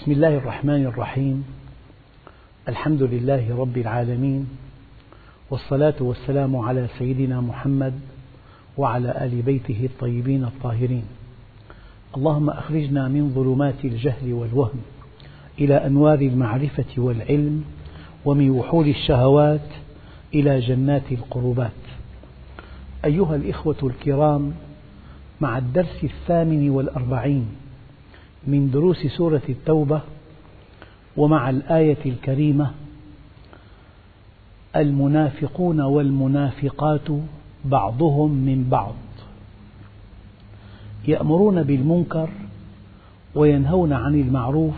بسم الله الرحمن الرحيم. الحمد لله رب العالمين والصلاة والسلام على سيدنا محمد وعلى آل بيته الطيبين الطاهرين. اللهم أخرجنا من ظلمات الجهل والوهم إلى أنوار المعرفة والعلم ومن وحول الشهوات إلى جنات القربات. أيها الإخوة الكرام مع الدرس الثامن والأربعين من دروس سورة التوبة ومع الآية الكريمة المنافقون والمنافقات بعضهم من بعض. يأمرون بالمنكر وينهون عن المعروف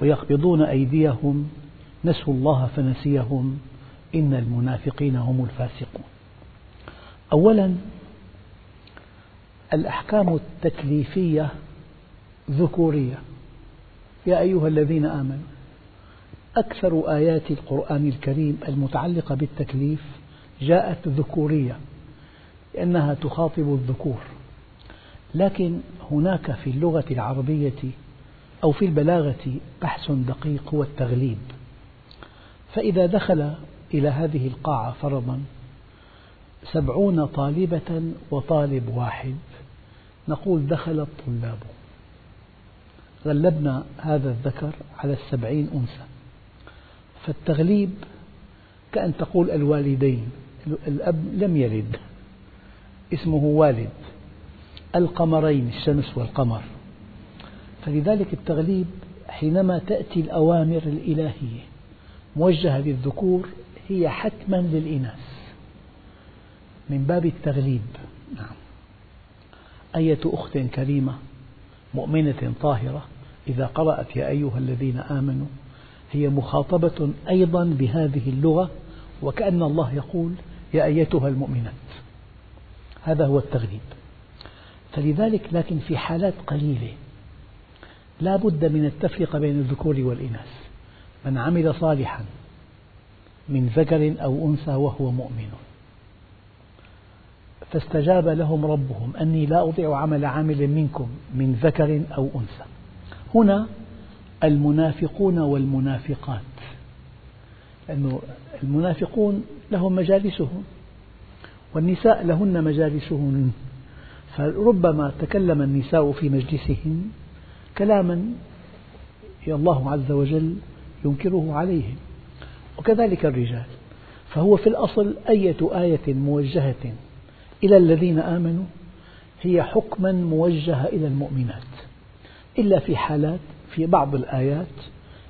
ويقبضون أيديهم نسوا الله فنسيهم إن المنافقين هم الفاسقون. أولا الأحكام التكليفية ذكورية. يا أيها الذين آمنوا أكثر آيات القرآن الكريم المتعلقة بالتكليف جاءت ذكورية لأنها تخاطب الذكور. لكن هناك في اللغة العربية أو في البلاغة بحث دقيق هو التغليب فإذا دخل إلى هذه القاعة فرضا سبعون طالبة وطالب واحد نقول دخل الطلاب. غلبنا هذا الذكر على السبعين أنثى. فالتغليب كأن تقول الوالدين الأب لم يلد اسمه والد القمرين الشمس والقمر. فلذلك التغليب حينما تأتي الأوامر الإلهية موجهة للذكور هي حتما للإناث. من باب التغليب نعم. أية أخت كريمة مؤمنة طاهرة إذا قرأت يا أيها الذين آمنوا هي مخاطبة أيضا بهذه اللغة وكأن الله يقول يا أيتها المؤمنات. هذا هو التغليب فلذلك لكن في حالات قليلة لا بد من التفرقة بين الذكور والإناث. من عمل صالحا من ذكر أو أنثى وهو مؤمن. فاستجاب لهم ربهم أني لا أضيع عمل عامل منكم من ذكر أو أنثى. هنا المنافقون والمنافقات. لأن المنافقون لهم مجالسهم والنساء لهن مجالسهن فربما تكلم النساء في مجلسهن كلاما الله عز وجل ينكره عليهم. وكذلك الرجال. فهو في الأصل أية آية موجهة إلى الذين آمنوا هي حكما موجهة إلى المؤمنات. إلا في حالات في بعض الآيات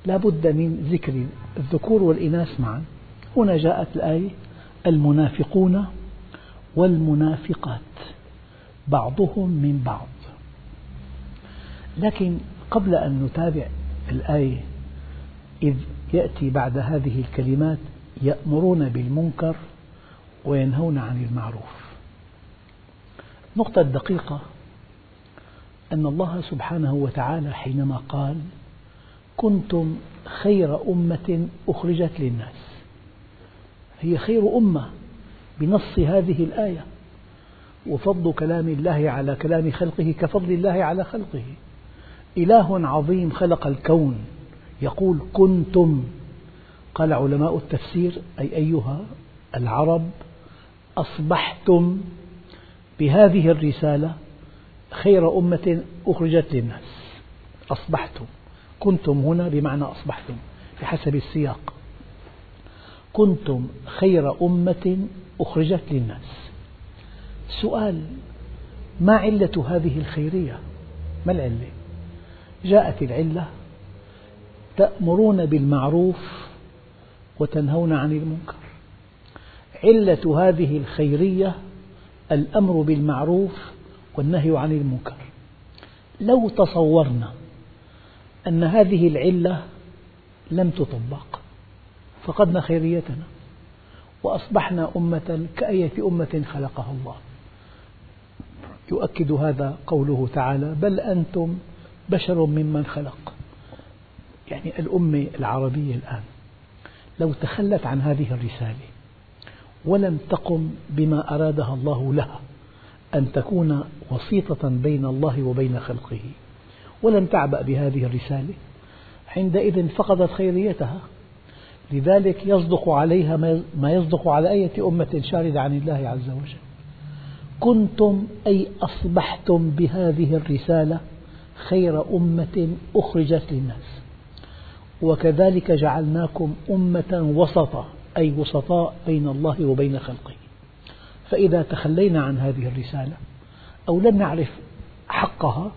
لا بد من ذكر الذكور والإناث معا. هنا جاءت الآية المنافقون والمنافقات بعضهم من بعض. لكن قبل أن نتابع الآية إذ يأتي بعد هذه الكلمات يأمرون بالمنكر وينهون عن المعروف. نقطة دقيقة. أن الله سبحانه وتعالى حينما قال كنتم خير أمة أخرجت للناس. هي خير أمة بنص هذه الآية. وفضل كلام الله على كلام خلقه كفضل الله على خلقه. إله عظيم خلق الكون. يقول كنتم. قال علماء التفسير أي أيها العرب أصبحتم بهذه الرسالة خير أمة أخرجت للناس. أصبحتم. كنتم هنا بمعنى أصبحتم بحسب السياق. كنتم خير أمة أخرجت للناس. سؤال ما علة هذه الخيرية؟ ما العلة؟ جاءت العلة تأمرون بالمعروف وتنهون عن المنكر. علة هذه الخيرية الأمر بالمعروف والنهي عن المنكر. لو تصورنا أن هذه العلة لم تطبق فقدنا خيريتنا وأصبحنا أمة كأية أمة خلقها الله. يؤكد هذا قوله تعالى بل أنتم بشر ممن خلق. يعني الأمة العربية الآن لو تخلت عن هذه الرسالة ولم تقم بما أرادها الله لها أن تكون وسيطة بين الله وبين خلقه. ولم تعبأ بهذه الرسالة. عندئذ فقدت خيريتها. لذلك يصدق عليها ما يصدق على أية أمة شاردة عن الله عز وجل. كنتم أي أصبحتم بهذه الرسالة خير أمة أخرجت للناس. وكذلك جعلناكم أمة وسطا أي وسطاء بين الله وبين خلقه. فإذا تخلينا عن هذه الرسالة أو لم نعرف حقها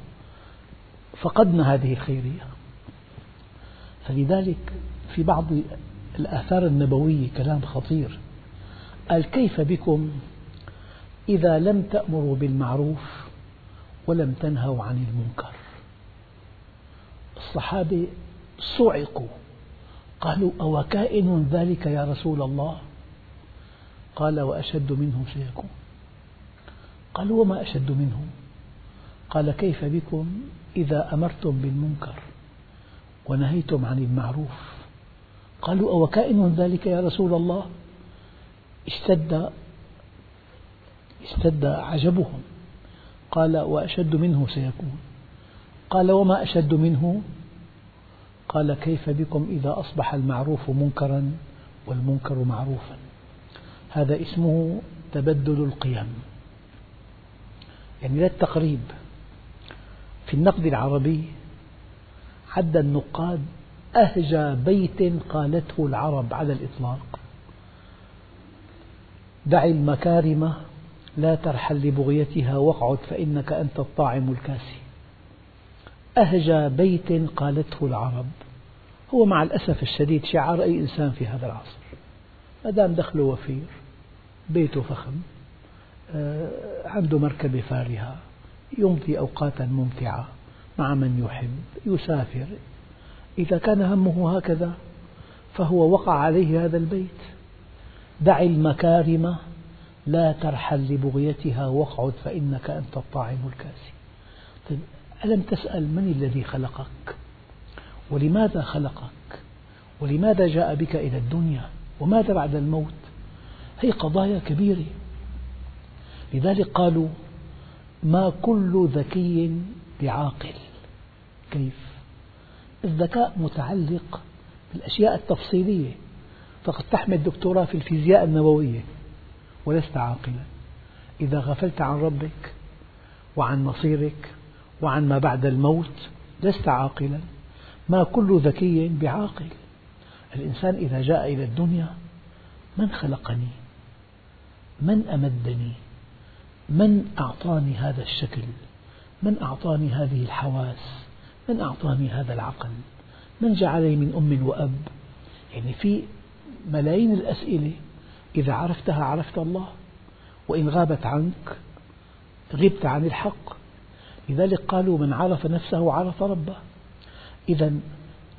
فقدنا هذه الخيرية. فلذلك في بعض الآثار النبوية كلام خطير. قال كيف بكم إذا لم تأمروا بالمعروف ولم تنهوا عن المنكر؟ الصحابة صعقوا قالوا أو كائن ذلك يا رسول الله؟ قال وأشد منه سيكون. قالوا وما أشد منه قال كيف بكم إذا أمرتم بالمنكر ونهيتم عن المعروف؟ قالوا أو كائن ذلك يا رسول الله؟ اشتد اشتد عجبهم. قال وأشد منه سيكون. قال وما أشد منه؟ قال كيف بكم إذا أصبح المعروف منكرا والمنكر معروفا؟ هذا اسمه تبدل القيم. يعني لا التقريب. في النقد العربي عد النقاد أهجى بيت قالته العرب على الإطلاق. دع المكارم لا ترحل لبغيتها واقعد فإنك أنت الطاعم الكاسي. أهجى بيت قالته العرب. هو مع الأسف الشديد شعار أي إنسان في هذا العصر. ما دام دخله وفير. بيته فخم آه، عنده مركبة فارهة يمضي أوقاتا ممتعة مع من يحب يسافر. إذا كان همه هكذا فهو وقع عليه هذا البيت. دع المكارم لا ترحل لبغيتها واقعد فإنك أنت الطاعم الكاسي. طيب ألم تسأل من الذي خلقك؟ ولماذا خلقك؟ ولماذا جاء بك إلى الدنيا؟ وماذا بعد الموت؟ هي قضايا كبيرة. لذلك قالوا ما كل ذكي بعاقل. كيف؟ الذكاء متعلق بالأشياء التفصيلية. فقد تحمل دكتوراه في الفيزياء النووية. ولست عاقلا. إذا غفلت عن ربك وعن مصيرك وعن ما بعد الموت لست عاقلا. ما كل ذكي بعاقل. الإنسان إذا جاء إلى الدنيا من خلقني؟ من أمدني؟ من أعطاني هذا الشكل؟ من أعطاني هذه الحواس؟ من أعطاني هذا العقل؟ من جعلني من أم وأب؟ يعني في ملايين الأسئلة. إذا عرفتها عرفت الله. وإن غابت عنك غبت عن الحق. لذلك قالوا من عرف نفسه عرف ربه. إذا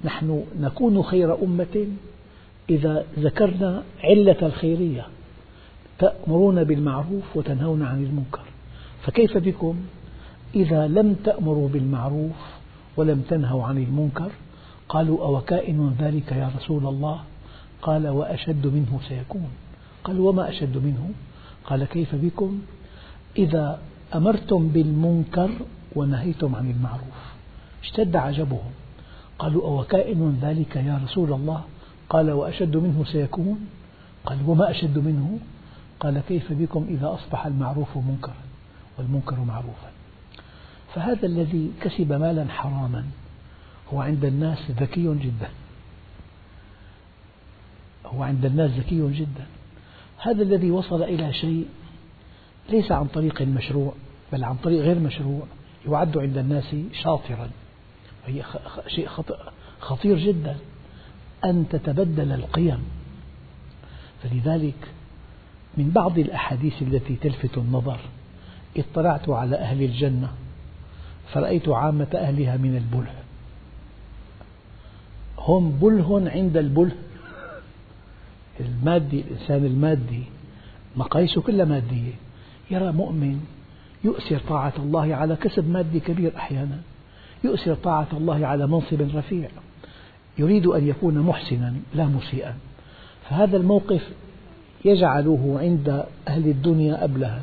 نحن نكون خير أمة إذا ذكرنا علة الخيرية. تأمرون بالمعروف وتنهون عن المنكر. فكيف بكم؟ إذا لم تأمروا بالمعروف ولم تنهوا عن المنكر قالوا أو كائن ذلك يا رسول الله؟ قال وأشد منه سيكون. قال وما أشد منه؟ قال كيف بكم؟ إذا أمرتم بالمنكر ونهيتم عن المعروف. اشتد عجبهم. قالوا أو كائن ذلك يا رسول الله؟ قال وأشد منه سيكون. قال وما أشد منه؟ قال كيف بكم إذا أصبح المعروف منكرا والمنكر معروفا. فهذا الذي كسب مالا حراما هو عند الناس ذكي جدا. هو عند الناس ذكي جدا. هذا الذي وصل إلى شيء ليس عن طريق مشروع بل عن طريق غير مشروع يعد عند الناس شاطرا. وهي شيء خطير جدا. أن تتبدل القيم. فلذلك من بعض الأحاديث التي تلفت النظر. اطلعت على أهل الجنة فرأيت عامة أهلها من البله. هم بله عند البله. المادي الإنسان المادي مقاييسه كلها مادية. يرى مؤمن يؤثر طاعة الله على كسب مادي كبير أحيانا. يؤثر طاعة الله على منصب رفيع. يريد أن يكون محسنا لا مسيئا. فهذا الموقف يجعله عند أهل الدنيا أبلها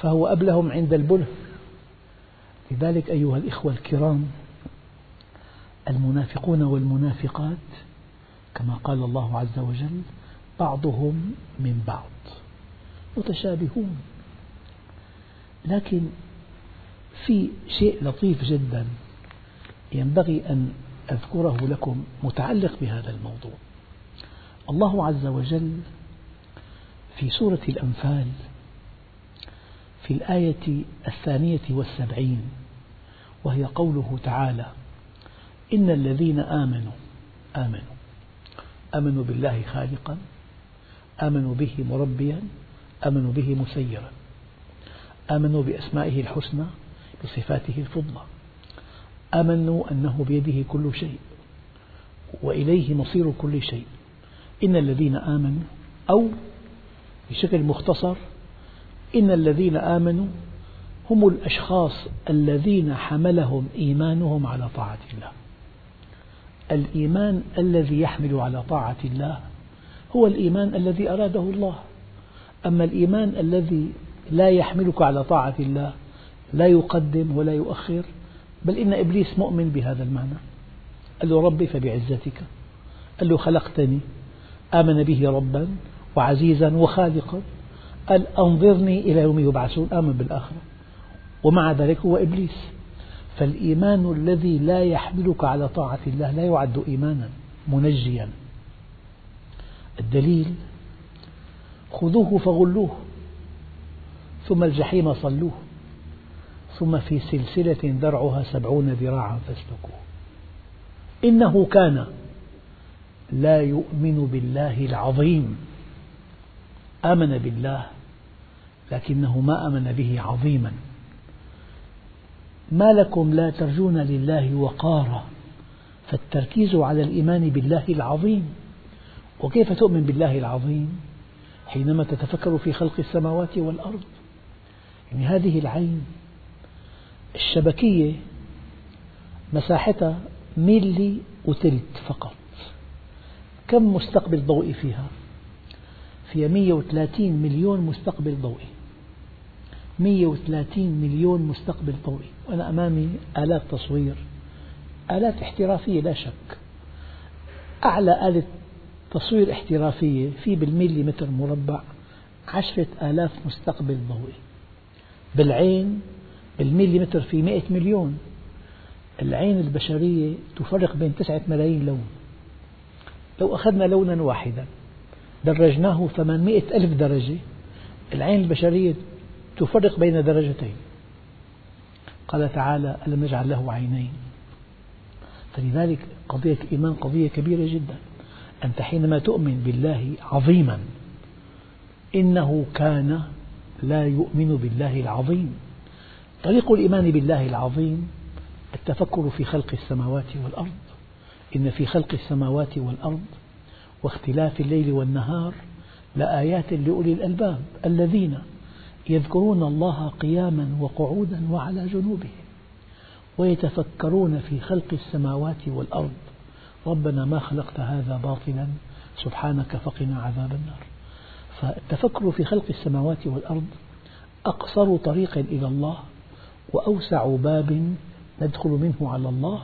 فهو أبلهم عند البله. لذلك أيها الإخوة الكرام المنافقون والمنافقات كما قال الله عز وجل بعضهم من بعض متشابهون. لكن في شيء لطيف جدا ينبغي أن أذكره لكم متعلق بهذا الموضوع. الله عز وجل في سورة الأنفال في الآية الثانية والسبعين وهي قوله تعالى إن الذين آمنوا آمنوا آمنوا بالله خالقا آمنوا به مربيا آمنوا به مسيرا آمنوا بأسمائه الحسنى بصفاته الفضلى آمنوا أنه بيده كل شيء وإليه مصير كل شيء. إن الذين آمنوا أو بشكل مختصر إن الذين آمنوا هم الأشخاص الذين حملهم إيمانهم على طاعة الله. الإيمان الذي يحمل على طاعة الله هو الإيمان الذي أراده الله. أما الإيمان الذي لا يحملك على طاعة الله لا يقدم ولا يؤخر بل إن إبليس مؤمن بهذا المعنى. قال له ربي فبعزتك. قال له خلقتني آمن به ربا وعزيزا وخالقا قال أنظرني إلى يوم يبعثون آمن بالآخرة. ومع ذلك هو إبليس. فالإيمان الذي لا يحملك على طاعة الله لا يعد إيمانا منجيا. الدليل خذوه فغلوه ثم الجحيم صلوه ثم في سلسلة درعها سبعون ذراعا فاسلكوه. إنه كان لا يؤمن بالله العظيم. آمن بالله لكنه ما آمن به عظيما. ما لكم لا ترجون لله وقارا فالتركيز على الإيمان بالله العظيم. وكيف تؤمن بالله العظيم؟ حينما تتفكر في خلق السماوات والأرض. يعني هذه العين الشبكية مساحتها ميلي وتلت فقط. كم مستقبل ضوئي فيها؟ فيها 130 مليون مستقبل ضوئي. 130 مليون مستقبل ضوئي. وأنا أمامي آلات تصوير آلات احترافية لا شك. أعلى آلة تصوير احترافية في بالميلي متر مربع عشرة آلاف مستقبل ضوئي. بالعين بالميلي متر في مئة مليون. العين البشرية تفرق بين تسعة ملايين لون. لو أخذنا لونا واحدا درجناه 800 ألف درجة. العين البشرية تفرق بين درجتين. قال تعالى ألم نجعل له عينين؟ فلذلك قضية الإيمان قضية كبيرة جدا. أنت حينما تؤمن بالله عظيما إنه كان لا يؤمن بالله العظيم. طريق الإيمان بالله العظيم التفكر في خلق السماوات والأرض. إن في خلق السماوات والأرض واختلاف الليل والنهار لآيات لأولي الألباب الذين يذكرون الله قياما وقعودا وعلى جنوبهم ويتفكرون في خلق السماوات والأرض. ربنا ما خلقت هذا باطلا سبحانك فقنا عذاب النار. فالتفكر في خلق السماوات والأرض أقصر طريق إلى الله وأوسع باب ندخل منه على الله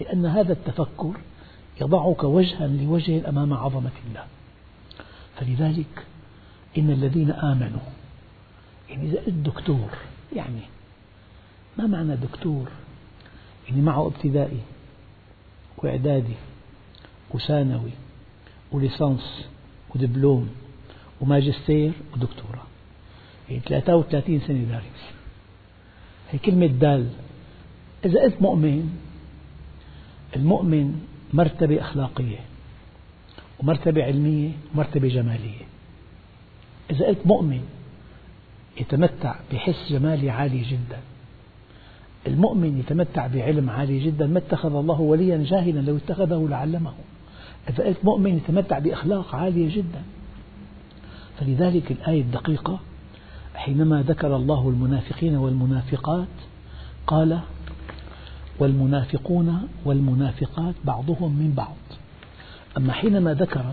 لأن هذا التفكر يضعك وجها لوجه أمام عظمة الله. فلذلك إن الذين آمنوا يعني إذا قلت دكتور يعني ما معنى دكتور؟ يعني معه ابتدائي وإعدادي وثانوي وليسانس ودبلوم وماجستير ودكتوراه. يعني 33 سنة دارس. هي كلمة دال. إذا قلت مؤمن المؤمن مرتبة أخلاقية ومرتبة علمية ومرتبة جمالية. إذا قلت مؤمن يتمتع بحس جمالي عالي جدا المؤمن يتمتع بعلم عالي جدا ما اتخذ الله وليا جاهلا لو اتخذه لعلمه. إذا قلت مؤمن يتمتع بأخلاق عالية جدا. فلذلك الآية الدقيقة حينما ذكر الله المنافقين والمنافقات قال والمنافقون والمنافقات بعضهم من بعض. أما حينما ذكر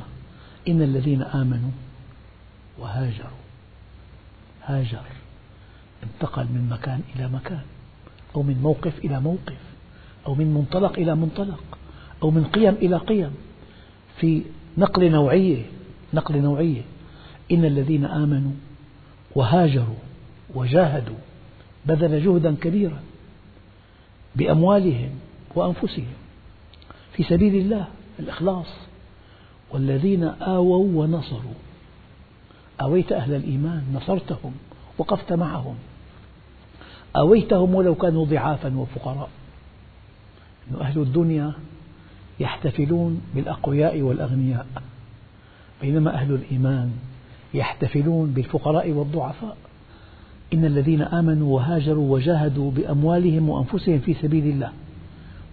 إن الذين آمنوا وهاجروا هاجر انتقل من مكان إلى مكان أو من موقف إلى موقف أو من منطلق إلى منطلق أو من قيم إلى قيم في نقل نوعية نقل نوعية إن الذين آمنوا وهاجروا وجاهدوا بذل جهدا كبيرا. بأموالهم وأنفسهم. في سبيل الله الإخلاص. والذين آووا ونصروا. آويت أهل الإيمان نصرتهم وقفت معهم. آويتهم ولو كانوا ضعافا وفقراء. أهل الدنيا يحتفلون بالأقوياء والأغنياء. بينما أهل الإيمان يحتفلون بالفقراء والضعفاء. إن الذين آمنوا وهاجروا وجاهدوا بأموالهم وأنفسهم في سبيل الله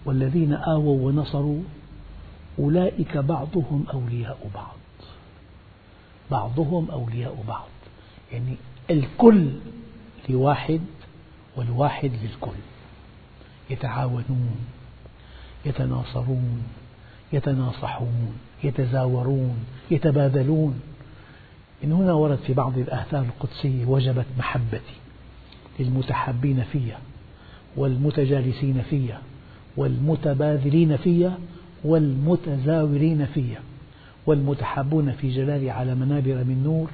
والذين آووا ونصروا أولئك بعضهم أولياء بعض. بعضهم أولياء بعض. يعني الكل لواحد والواحد للكل. يتعاونون يتناصرون يتناصحون يتزاورون يتبادلون. من هنا ورد في بعض الآثار القدسية وجبت محبتي للمتحابين فيها والمتجالسين فيها والمتبادلين فيها والمتزاورين فيها والمتحابون في جلالي على منابر من نور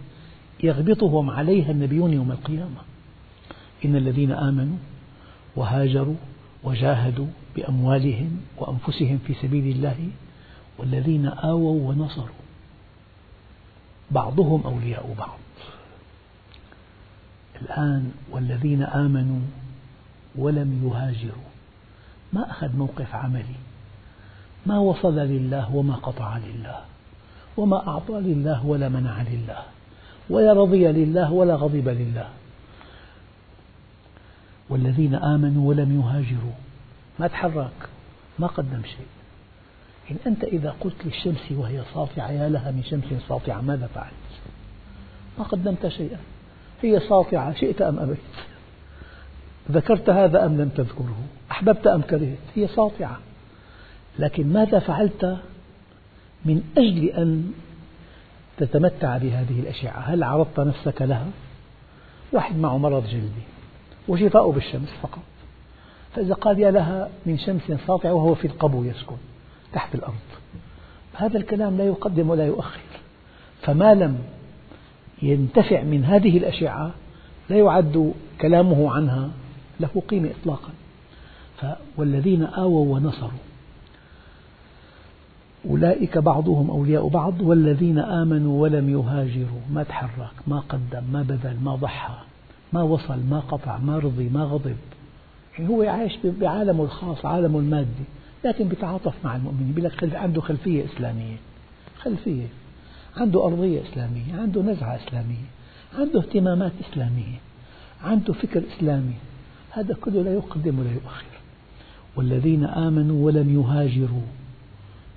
يغبطهم عليها النبيون يوم القيامة. إن الذين آمنوا وهاجروا وجاهدوا بأموالهم وأنفسهم في سبيل الله والذين آووا ونصروا بعضهم أولياء بعض. الآن والذين آمنوا ولم يهاجروا ما أخذ موقف عملي. ما وصل لله وما قطع لله وما أعطى لله ولا منع لله ولا رضي لله ولا غضب لله. والذين آمنوا ولم يهاجروا ما تحرك ما قدم شيء. إن أنت إذا قلت للشمس وهي ساطعة يا لها من شمس ساطعة ماذا فعلت؟ ما قدمت شيئا. هي ساطعة شئت أم أبيت؟ ذكرت هذا أم لم تذكره؟ أحببت أم كرهت؟ هي ساطعة لكن ماذا فعلت من أجل أن تتمتع بهذه الأشعة؟ هل عرضت نفسك لها؟ واحد معه مرض جلدي وشفاؤه بالشمس فقط. فإذا قال يا لها من شمس ساطعة وهو في القبو يسكن. تحت الأرض. هذا الكلام لا يقدم ولا يؤخر. فما لم ينتفع من هذه الأشعة لا يعد كلامه عنها له قيمة إطلاقا. والذين آووا ونصروا أولئك بعضهم أولياء بعض والذين آمنوا ولم يهاجروا. ما تحرك ما قدم ما بذل ما ضحى ما وصل ما قطع ما رضي ما غضب. يعني هو عايش بعالمه الخاص عالمه المادي. لكن بيتعاطف مع المؤمنين بيقول لك عنده خلفية إسلامية. خلفية. عنده أرضية إسلامية عنده نزعة إسلامية عنده اهتمامات إسلامية عنده فكر إسلامي. هذا كله لا يقدم ولا يؤخر. والذين آمنوا ولم يهاجروا.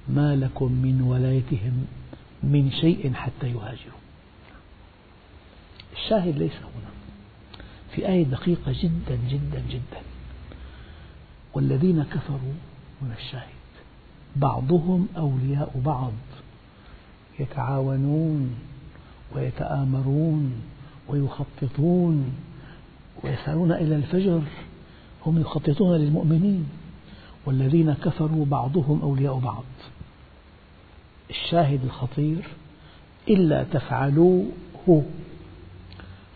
ما لكم من ولايتهم من شيء حتى يهاجروا. الشاهد ليس هنا. في آية دقيقة جدا جدا جدا. والذين كفروا من الشاهد. بعضهم أولياء بعض يتعاونون ويتآمرون ويخططون ويسعون إلى الفجر. هم يخططون للمؤمنين. والذين كفروا بعضهم أولياء بعض. الشاهد الخطير إلا تفعلوه.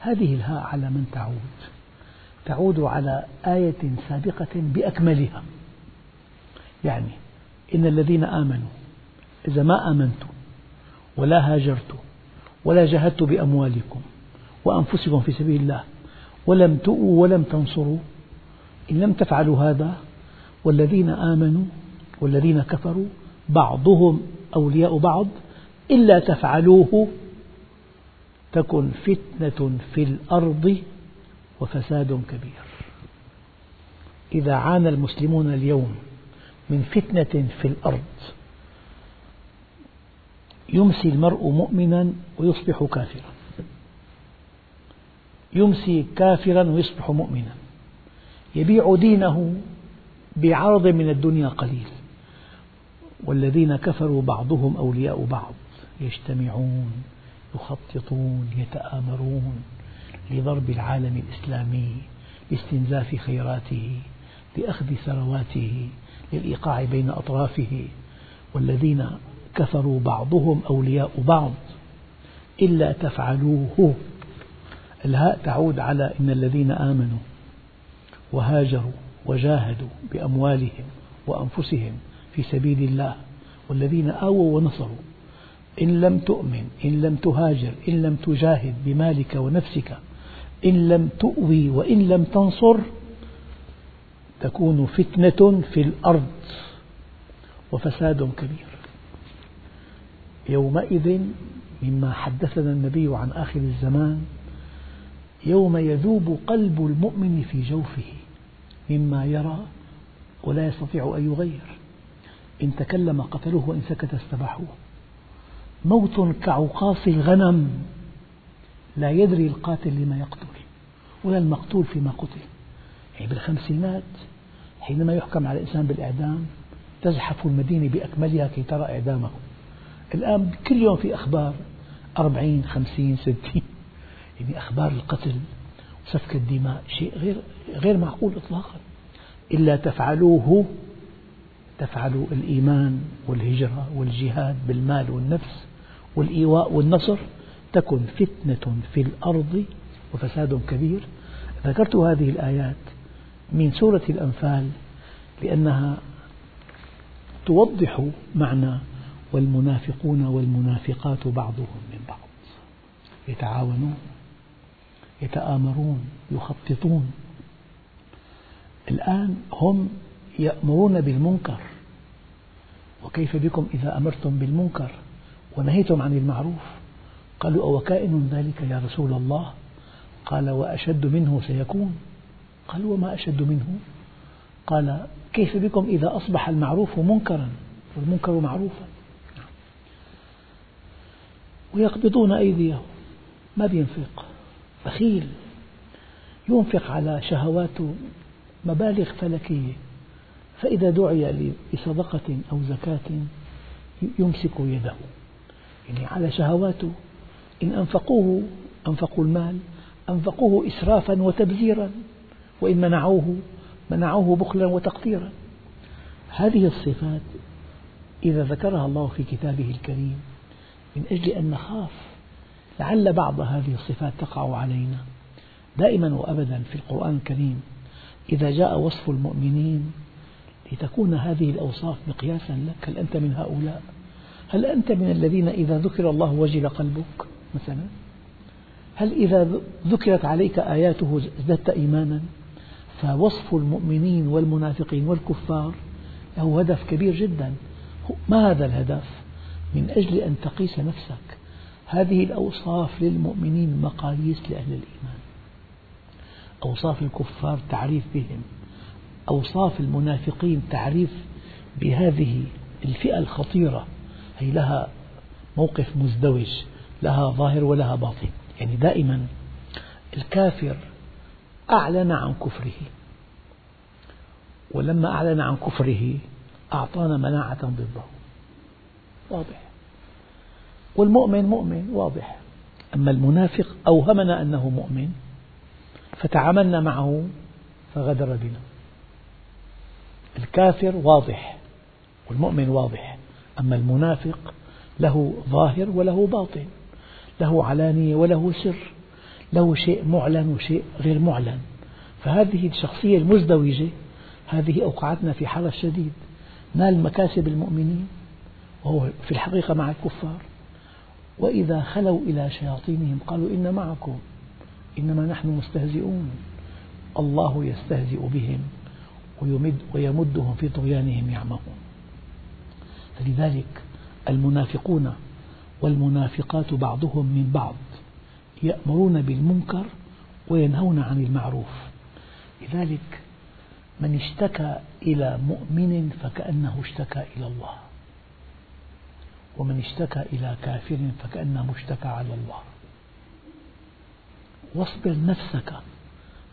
هذه الهاء على من تعود. تعود على آية سابقة بأكملها. يعني إن الذين آمنوا إذا ما آمنتم ولا هاجرتم ولا جاهدتم بأموالكم وأنفسكم في سبيل الله ولم تؤوا ولم تنصروا إن لم تفعلوا هذا والذين آمنوا والذين كفروا بعضهم أولياء بعض إلا تفعلوه تكن فتنة في الأرض وفساد كبير. إذا عانى المسلمون اليوم من فتنة في الأرض. يمسي المرء مؤمنا ويصبح كافرا. يمسي كافرا ويصبح مؤمنا. يبيع دينه بعرض من الدنيا قليل. والذين كفروا بعضهم أولياء بعض. يجتمعون يخططون يتآمرون لضرب العالم الإسلامي لاستنزاف خيراته لأخذ ثرواته للإيقاع بين أطرافه والذين كفروا بعضهم أولياء بعض إلا تفعلوه. الهاء تعود على إن الذين آمنوا وهاجروا وجاهدوا بأموالهم وأنفسهم في سبيل الله والذين آووا ونصروا إن لم تؤمن إن لم تهاجر إن لم تجاهد بمالك ونفسك إن لم تؤوي وإن لم تنصر تكون فتنة في الأرض وفساد كبير. يومئذ مما حدثنا النبي عن آخر الزمان يوم يذوب قلب المؤمن في جوفه مما يرى ولا يستطيع أن يغير. إن تكلم قتلوه وإن سكت استباحوه. موت كعقاص الغنم لا يدري القاتل لما يقتل ولا المقتول فيما قتل. بالخمسينات حينما يحكم على الإنسان بالإعدام تزحف المدينة بأكملها كي ترى إعدامه. الآن كل يوم في أخبار أربعين خمسين ستين. يعني أخبار القتل وسفك الدماء شيء غير غير معقول إطلاقا. إلا تفعلوه تفعلوا الإيمان والهجرة والجهاد بالمال والنفس والإيواء والنصر تكن فتنة في الأرض وفساد كبير. ذكرت هذه الآيات من سورة الأنفال لأنها توضح معنى والمنافقون والمنافقات بعضهم من بعض. يتعاونون يتآمرون يخططون. الآن هم يأمرون بالمنكر. وكيف بكم إذا أمرتم بالمنكر ونهيتم عن المعروف؟ قالوا أو كائن ذلك يا رسول الله؟ قال وأشد منه سيكون. قالوا وما أشد منه؟ قال كيف بكم إذا أصبح المعروف منكرا؟ والمنكر معروفا. ويقبضون أيديهم. ما بينفق؟ بخيل ينفق على شهواته مبالغ فلكية. فإذا دعي لصدقة أو زكاة يمسك يده. يعني على شهواته إن أنفقوه أنفقوا المال أنفقوه إسرافا وتبذيرا. وإن منعوه منعوه بخلا وتقتيرا هذه الصفات إذا ذكرها الله في كتابه الكريم من أجل أن نخاف لعل بعض هذه الصفات تقع علينا. دائما وأبدا في القرآن الكريم إذا جاء وصف المؤمنين لتكون هذه الأوصاف مقياسا لك هل أنت من هؤلاء؟ هل أنت من الذين إذا ذكر الله وجل قلبك مثلا؟ هل إذا ذكرت عليك آياته ازددت إيمانا؟ فوصف المؤمنين والمنافقين والكفار له هدف كبير جدا. ما هذا الهدف؟ من أجل أن تقيس نفسك. هذه الأوصاف للمؤمنين مقاييس لأهل الإيمان. أوصاف الكفار تعريف بهم. أوصاف المنافقين تعريف بهذه الفئة الخطيرة. هي لها موقف مزدوج لها ظاهر ولها باطن. يعني دائما الكافر أعلن عن كفره. ولما أعلن عن كفره أعطانا مناعة ضده. واضح. والمؤمن مؤمن واضح. أما المنافق أوهمنا أنه مؤمن فتعاملنا معه فغدر بنا الكافر واضح والمؤمن واضح. أما المنافق له ظاهر وله باطن له علانية وله سر. له شيء معلن وشيء غير معلن. فهذه الشخصية المزدوجة هذه أوقعتنا في حرج شديد. نال مكاسب المؤمنين وهو في الحقيقة مع الكفار. وإذا خلوا إلى شياطينهم قالوا إن معكم إنما نحن مستهزئون. الله يستهزئ بهم ويمد ويمدهم في طغيانهم يعمهون فلذلك المنافقون والمنافقات بعضهم من بعض. يأمرون بالمنكر وينهون عن المعروف. لذلك من اشتكى إلى مؤمن فكأنه اشتكى إلى الله. ومن اشتكى إلى كافر فكأنه اشتكى على الله. واصبر نفسك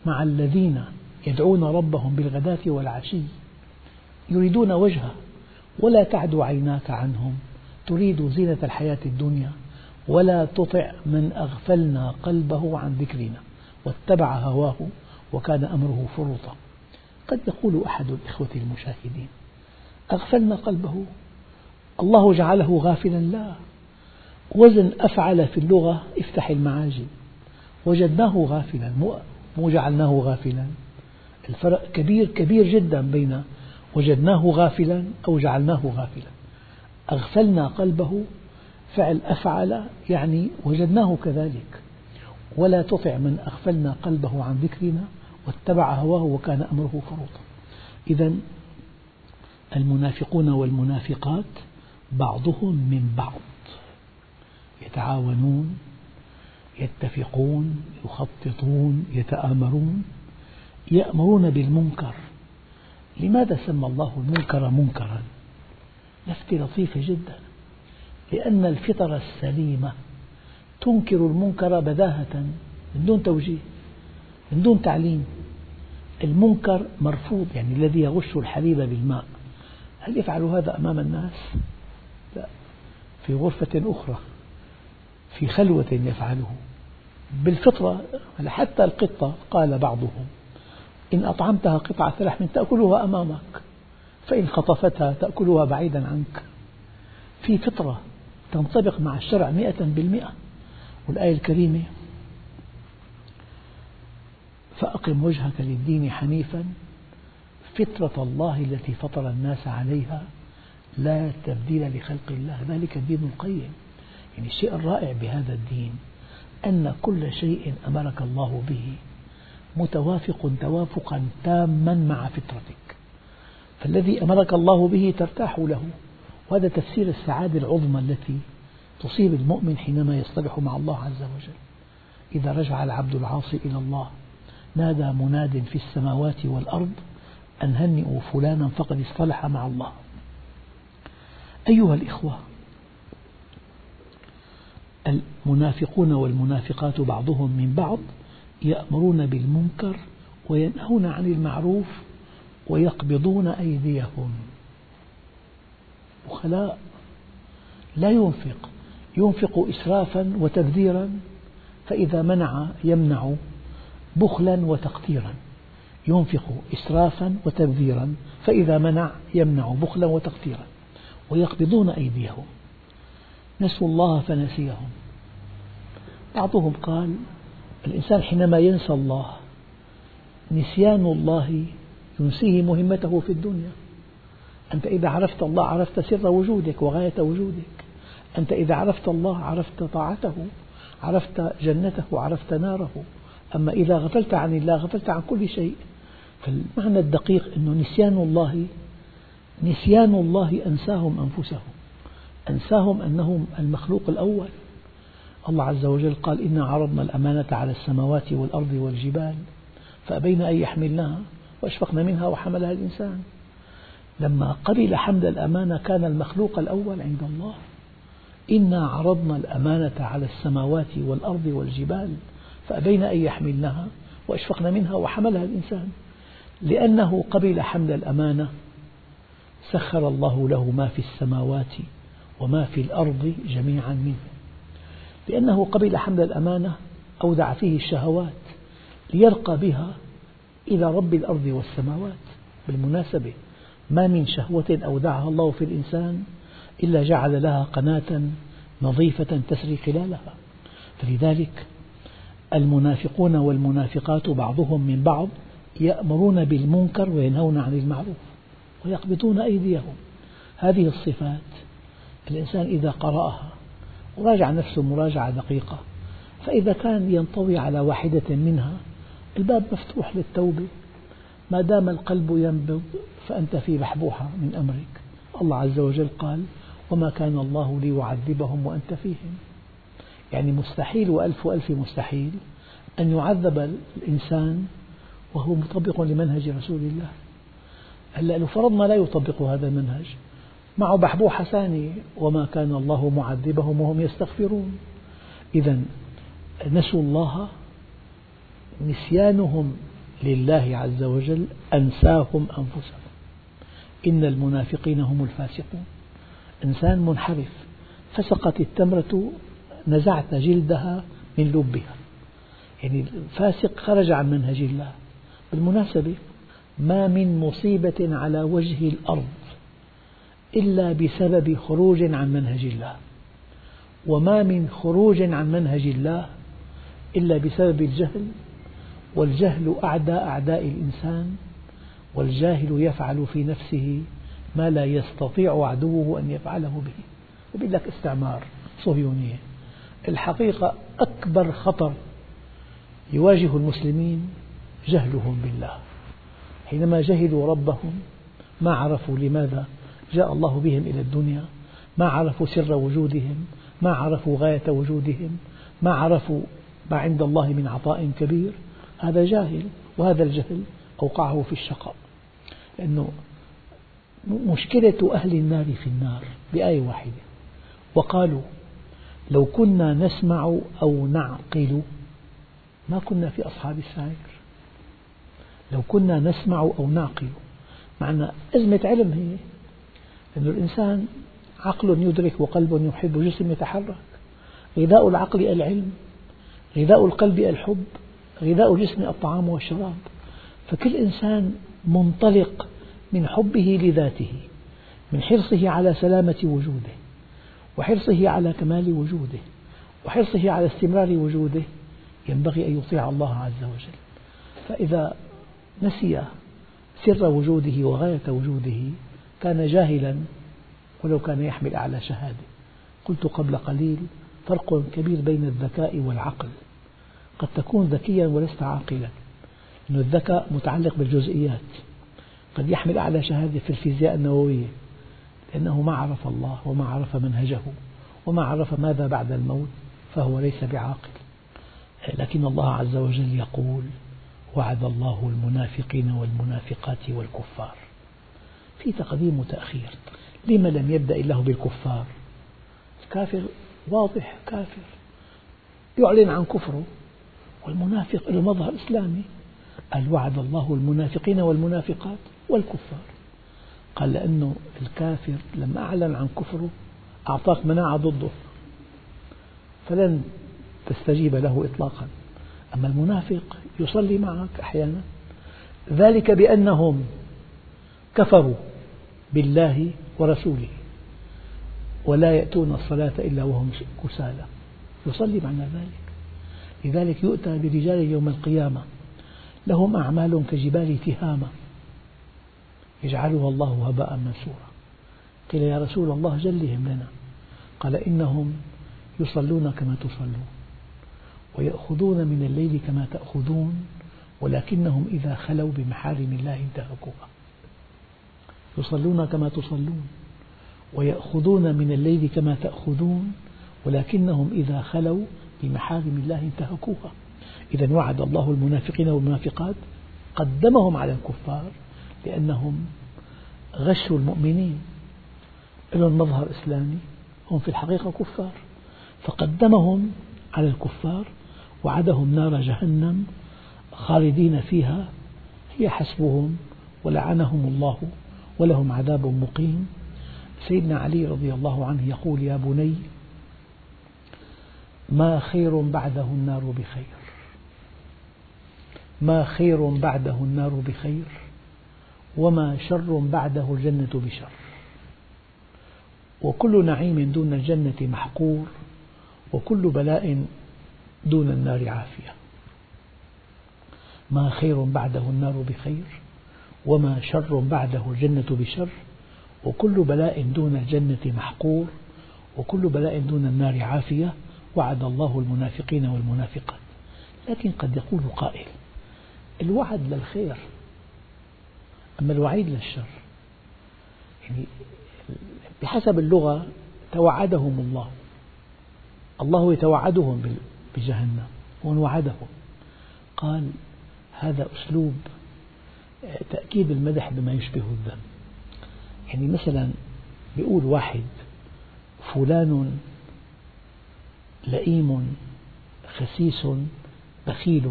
مع الذين يدعون ربهم بالغداة والعشي. يريدون وجهه ولا تعد عيناك عنهم. تريد زينة الحياة الدنيا. ولا تطع من أغفلنا قلبه عن ذكرنا. واتبع هواه وكان أمره فرطا قد يقول أحد الإخوة المشاهدين أغفلنا قلبه. الله جعله غافلا. لا. وزن أفعل في اللغة افتح المعاجم. وجدناه غافلا. مو جعلناه غافلا. الفرق كبير كبير جدا بين وجدناه غافلا أو جعلناه غافلا. أغفلنا قلبه فعل أفعل يعني وجدناه كذلك. ولا تطع من أغفلنا قلبه عن ذكرنا واتبع هواه وكان أمره فرطا إذا المنافقون والمنافقات بعضهم من بعض. يتعاونون يتفقون يخططون يتآمرون يأمرون بالمنكر. لماذا سمى الله المنكر منكرا؟ لفتة لطيفة جدا. لأن الفطرة السليمة تنكر المنكر بداهة من دون توجيه من دون تعليم. المنكر مرفوض يعني الذي يغش الحليب بالماء. هل يفعل هذا أمام الناس؟ لا. في غرفة أخرى في خلوة يفعله. بالفطرة حتى القطة قال بعضهم إن أطعمتها قطعة لحم تأكلها أمامك فإن خطفتها تأكلها بعيدا عنك. في فطرة تنطبق مع الشرع مئة بالمئة. والآية الكريمة فأقم وجهك للدين حنيفا فطرة الله التي فطر الناس عليها لا تبديل لخلق الله. ذلك الدين القيم. يعني الشيء الرائع بهذا الدين أن كل شيء أمرك الله به. متوافق توافقا تاما مع فطرتك. فالذي أمرك الله به ترتاح له. وهذا تفسير السعادة العظمى التي تصيب المؤمن حينما يصطلح مع الله عز وجل. إذا رجع العبد العاصي إلى الله نادى مناد في السماوات والأرض أن هنئوا فلانا فقد اصطلح مع الله. أيها الإخوة المنافقون والمنافقات بعضهم من بعض يأمرون بالمنكر وينهون عن المعروف ويقبضون أيديهم. بخلاء لا ينفق. ينفق إسرافا وتبذيرا فإذا منع يمنع بخلا وتقتيرا ينفق إسرافا وتبذيرا فإذا منع يمنع بخلا وتقتيرا ويقبضون أيديهم. نسوا الله فنسيهم. بعضهم قال الإنسان حينما ينسى الله نسيان الله ينسيه مهمته في الدنيا. أنت إذا عرفت الله عرفت سر وجودك وغاية وجودك. أنت إذا عرفت الله عرفت طاعته عرفت جنته وعرفت ناره. أما إذا غفلت عن الله غفلت عن كل شيء. فالمعنى الدقيق أنه نسيان الله نسيان الله أنساهم أنفسهم. أنساهم أنهم المخلوق الأول. الله عز وجل قال إنا عرضنا الأمانة على السماوات والأرض والجبال فأبين أن يحملناها وأشفقن منها وحملها الإنسان. لما قبل حمل الأمانة كان المخلوق الأول عند الله. إنا عرضنا الأمانة على السماوات والأرض والجبال فأبين أن يحملنها وأشفقن منها وحملها الإنسان. لأنه قبل حمل الأمانة سخر الله له ما في السماوات وما في الأرض جميعا منه. لأنه قبل حمل الأمانة أودع فيه الشهوات ليرقى بها إلى رب الأرض والسماوات بالمناسبة. ما من شهوة أودعها الله في الإنسان إلا جعل لها قناة نظيفة تسري خلالها. فلذلك المنافقون والمنافقات بعضهم من بعض يأمرون بالمنكر وينهون عن المعروف ويقبضون أيديهم. هذه الصفات الإنسان إذا قرأها وراجع نفسه مراجعة دقيقة فإذا كان ينطوي على واحدة منها الباب مفتوح للتوبة ما دام القلب ينبض فأنت في بحبوحة من أمرك. الله عز وجل قال وما كان الله ليعذبهم وأنت فيهم. يعني مستحيل وألف وألف مستحيل أن يعذب الإنسان وهو مطبق لمنهج رسول الله. هلا لو فرضنا لا يطبق هذا المنهج معه بحبوحة ثانية وما كان الله معذبهم وهم يستغفرون. إذا نسوا الله نسيانهم لله عز وجل أنساهم أنفسهم. إن المنافقين هم الفاسقون. إنسان منحرف فسقت التمرة نزعت جلدها من لبها. يعني الفاسق خرج عن منهج الله. بالمناسبة ما من مصيبة على وجه الأرض إلا بسبب خروج عن منهج الله. وما من خروج عن منهج الله إلا بسبب الجهل والجهل أعدى أعداء الإنسان. والجاهل يفعل في نفسه ما لا يستطيع عدوه أن يفعله به. يقول لك استعمار صهيونية. الحقيقة أكبر خطر يواجه المسلمين جهلهم بالله. حينما جهلوا ربهم ما عرفوا لماذا جاء الله بهم إلى الدنيا ما عرفوا سر وجودهم ما عرفوا غاية وجودهم ما عرفوا ما عند الله من عطاء كبير هذا جاهل وهذا الجهل أوقعه في الشقاء. لأنه مشكلة أهل النار في النار بآية واحدة. وقالوا لو كنا نسمع أو نعقل ما كنا في أصحاب السعير لو كنا نسمع أو نعقل معنى أزمة علم هي أن الإنسان عقل يدرك وقلب يحب وجسم يتحرك. غذاء العقل العلم غذاء القلب الحب غذاء الجسم الطعام والشراب. فكل إنسان منطلق من حبه لذاته من حرصه على سلامة وجوده وحرصه على كمال وجوده وحرصه على استمرار وجوده ينبغي أن يطيع الله عز وجل. فإذا نسي سر وجوده وغاية وجوده كان جاهلا ولو كان يحمل أعلى شهادة. قلت قبل قليل فرق كبير بين الذكاء والعقل. قد تكون ذكيا ولست عاقلا. أن الذكاء متعلق بالجزئيات. قد يحمل أعلى شهادة في الفيزياء النووية. لأنه ما عرف الله وما عرف منهجه وما عرف ماذا بعد الموت فهو ليس بعاقل. لكن الله عز وجل يقول وعد الله المنافقين والمنافقات والكفار. في تقديم وتأخير لما لم يبدأ الله بالكفار؟ الكافر واضح كافر. يعلن عن كفره. والمنافق له مظهر إسلامي. قال وعد الله المنافقين والمنافقات والكفار. قال لأنه الكافر لما أعلن عن كفره أعطاك مناعة ضده فلن تستجيب له إطلاقا. أما المنافق يصلي معك أحيانا. ذلك بأنهم كفروا بالله ورسوله ولا يأتون الصلاة إلا وهم كسالى. يصلي معنى ذلك. لذلك يؤتى برجال يوم القيامة لهم أعمال كجبال تهامة. يجعلها الله هباء منثورا. قيل يا رسول الله جلهم لنا. قال إنهم يصلون كما تصلون ويأخذون من الليل كما تأخذون ولكنهم إذا خلوا بمحارم الله انتهكوها. يصلون كما تصلون ويأخذون من الليل كما تأخذون ولكنهم إذا خلوا بمحارم الله انتهكوها. إذا وعد الله المنافقين والمنافقات قدمهم على الكفار لأنهم غشوا المؤمنين. لهم مظهر إسلامي هم في الحقيقة كفار. فقدمهم على الكفار وعدهم نار جهنم خالدين فيها هي حسبهم ولعنهم الله ولهم عذاب مقيم. سيدنا علي رضي الله عنه يقول يا بني ما خير بعده النار بخير. ما خير بعده النار بخير وما شر بعده الجنة بشر. وكل نعيم دون الجنة محقور وكل بلاء دون النار عافية. ما خير بعده النار بخير وما شر بعده الجنة بشر وكل بلاء دون الجنة محقور وكل بلاء دون النار عافية. وعد الله المنافقين والمنافقات. لكن قد يقول قائل الوعد للخير أما الوعيد للشر يعني بحسب اللغة توعدهم الله الله يتوعدهم بجهنم ومن وعدهم قال هذا أسلوب تأكيد المدح بما يشبه الذم يعني مثلا يقول واحد فلان لئيم خسيس بخيل.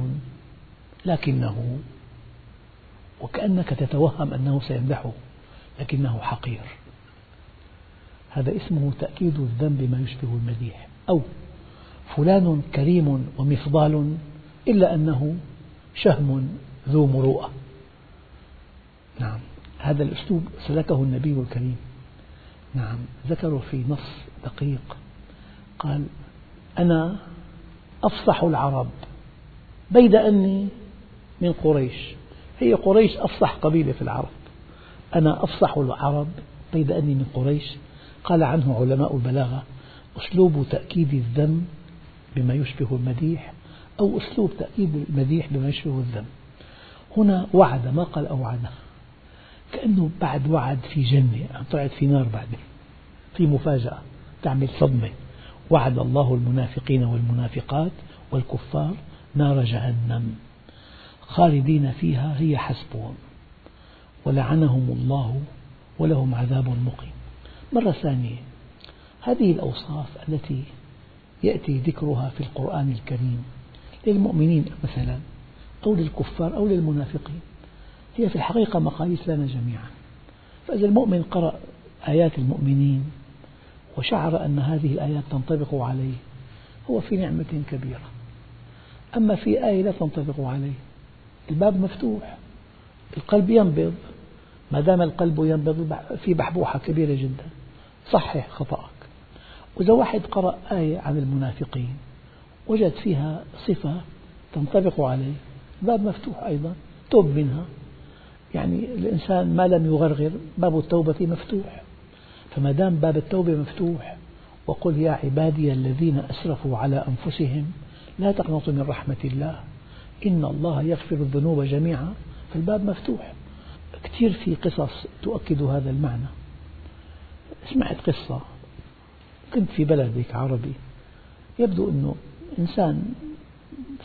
لكنه وكأنك تتوهم أنه سيمدحه لكنه حقير. هذا اسمه تأكيد الذنب بما يشبه المديح. أو فلان كريم ومفضال إلا أنه شهم ذو مروءة. نعم هذا الأسلوب سلكه النبي الكريم. نعم ذكروا في نص دقيق. قال أنا أفصح العرب بيد أني من قريش. هي قريش أفصح قبيلة في العرب. أنا أفصح العرب بيد أني من قريش. قال عنه علماء البلاغة أسلوب تأكيد الذم بما يشبه المديح أو أسلوب تأكيد المديح بما يشبه الذم. هنا وعد ما قال أوعد كأنه بعد وعد في جنة طلعت في نار بعدين في مفاجأة تعمل صدمة. وعد الله المنافقين والمنافقات والكفار نار جهنم. خالدين فيها هي حسبهم. ولعنهم الله ولهم عذاب مقيم. مرة ثانية هذه الأوصاف التي يأتي ذكرها في القرآن الكريم للمؤمنين مثلا أو للكفار أو للمنافقين هي في الحقيقة مقاييس لنا جميعا. فإذا المؤمن قرأ آيات المؤمنين وشعر أن هذه الآيات تنطبق عليه هو في نعمة كبيرة. أما في آية لا تنطبق عليه الباب مفتوح. القلب ينبض. ما دام القلب ينبض في بحبوحة كبيرة جدا. صحح خطأك. وإذا واحد قرأ آية عن المنافقين وجد فيها صفة تنطبق عليه. الباب مفتوح أيضا. توب منها. يعني الإنسان ما لم يغرغر باب التوبة مفتوح. فما دام باب التوبة مفتوح وقل يا عبادي الذين أسرفوا على أنفسهم لا تقنطوا من رحمة الله. إن الله يغفر الذنوب جميعا. فالباب مفتوح. كثير في قصص تؤكد هذا المعنى. سمعت قصة. كنت في بلد عربي. يبدو أنه إنسان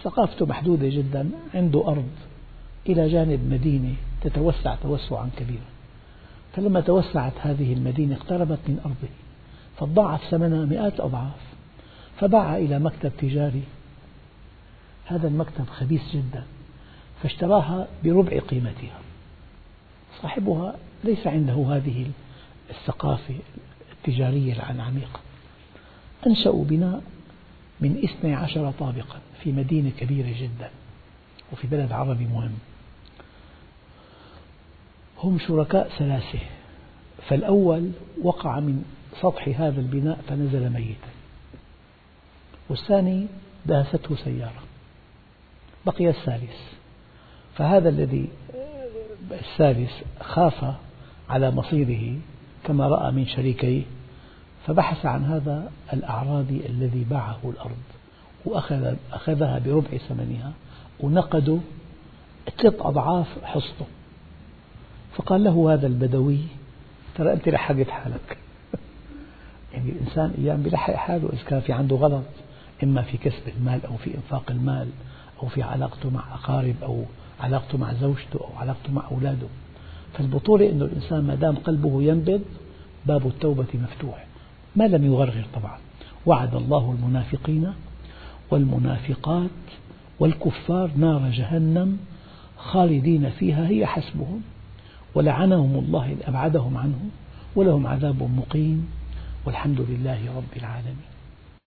ثقافته محدودة جدا عنده أرض إلى جانب مدينة تتوسع توسعا كبيرا. فلما توسعت هذه المدينة اقتربت من أرضه فضاعف ثمنها مئات أضعاف فباع إلى مكتب تجاري. هذا المكتب خبيث جدا فاشتراها بربع قيمتها. صاحبها ليس عنده هذه الثقافة التجارية العميقة أنشأوا بناء من اثني عشر طابقا في مدينة كبيرة جدا وفي بلد عربي مهم. هم شركاء ثلاثة. فالأول وقع من سطح هذا البناء فنزل ميتا والثاني دهسته سيارة. بقي الثالث فهذا الذي الثالث خاف على مصيره كما رأى من شريكيه فبحث عن هذا الأعرابي الذي باعه الأرض وأخذ أخذها بربع ثمنها ونقده ثلاث أضعاف حصته فقال له هذا البدوي ترى أنت لحقت حالك. يعني الإنسان أيام بيلحق حاله إذا كان في عنده غلط إما في كسب المال أو في إنفاق المال أو في علاقته مع أقارب أو علاقته مع زوجته أو علاقته مع أولاده. فالبطولة أنه الإنسان ما دام قلبه ينبض باب التوبة مفتوح. ما لم يغرغر طبعا. وعد الله المنافقين والمنافقات والكفار نار جهنم خالدين فيها هي حسبهم. ولعنهم الله أبعدهم عنه ولهم عذاب مقيم. والحمد لله رب العالمين.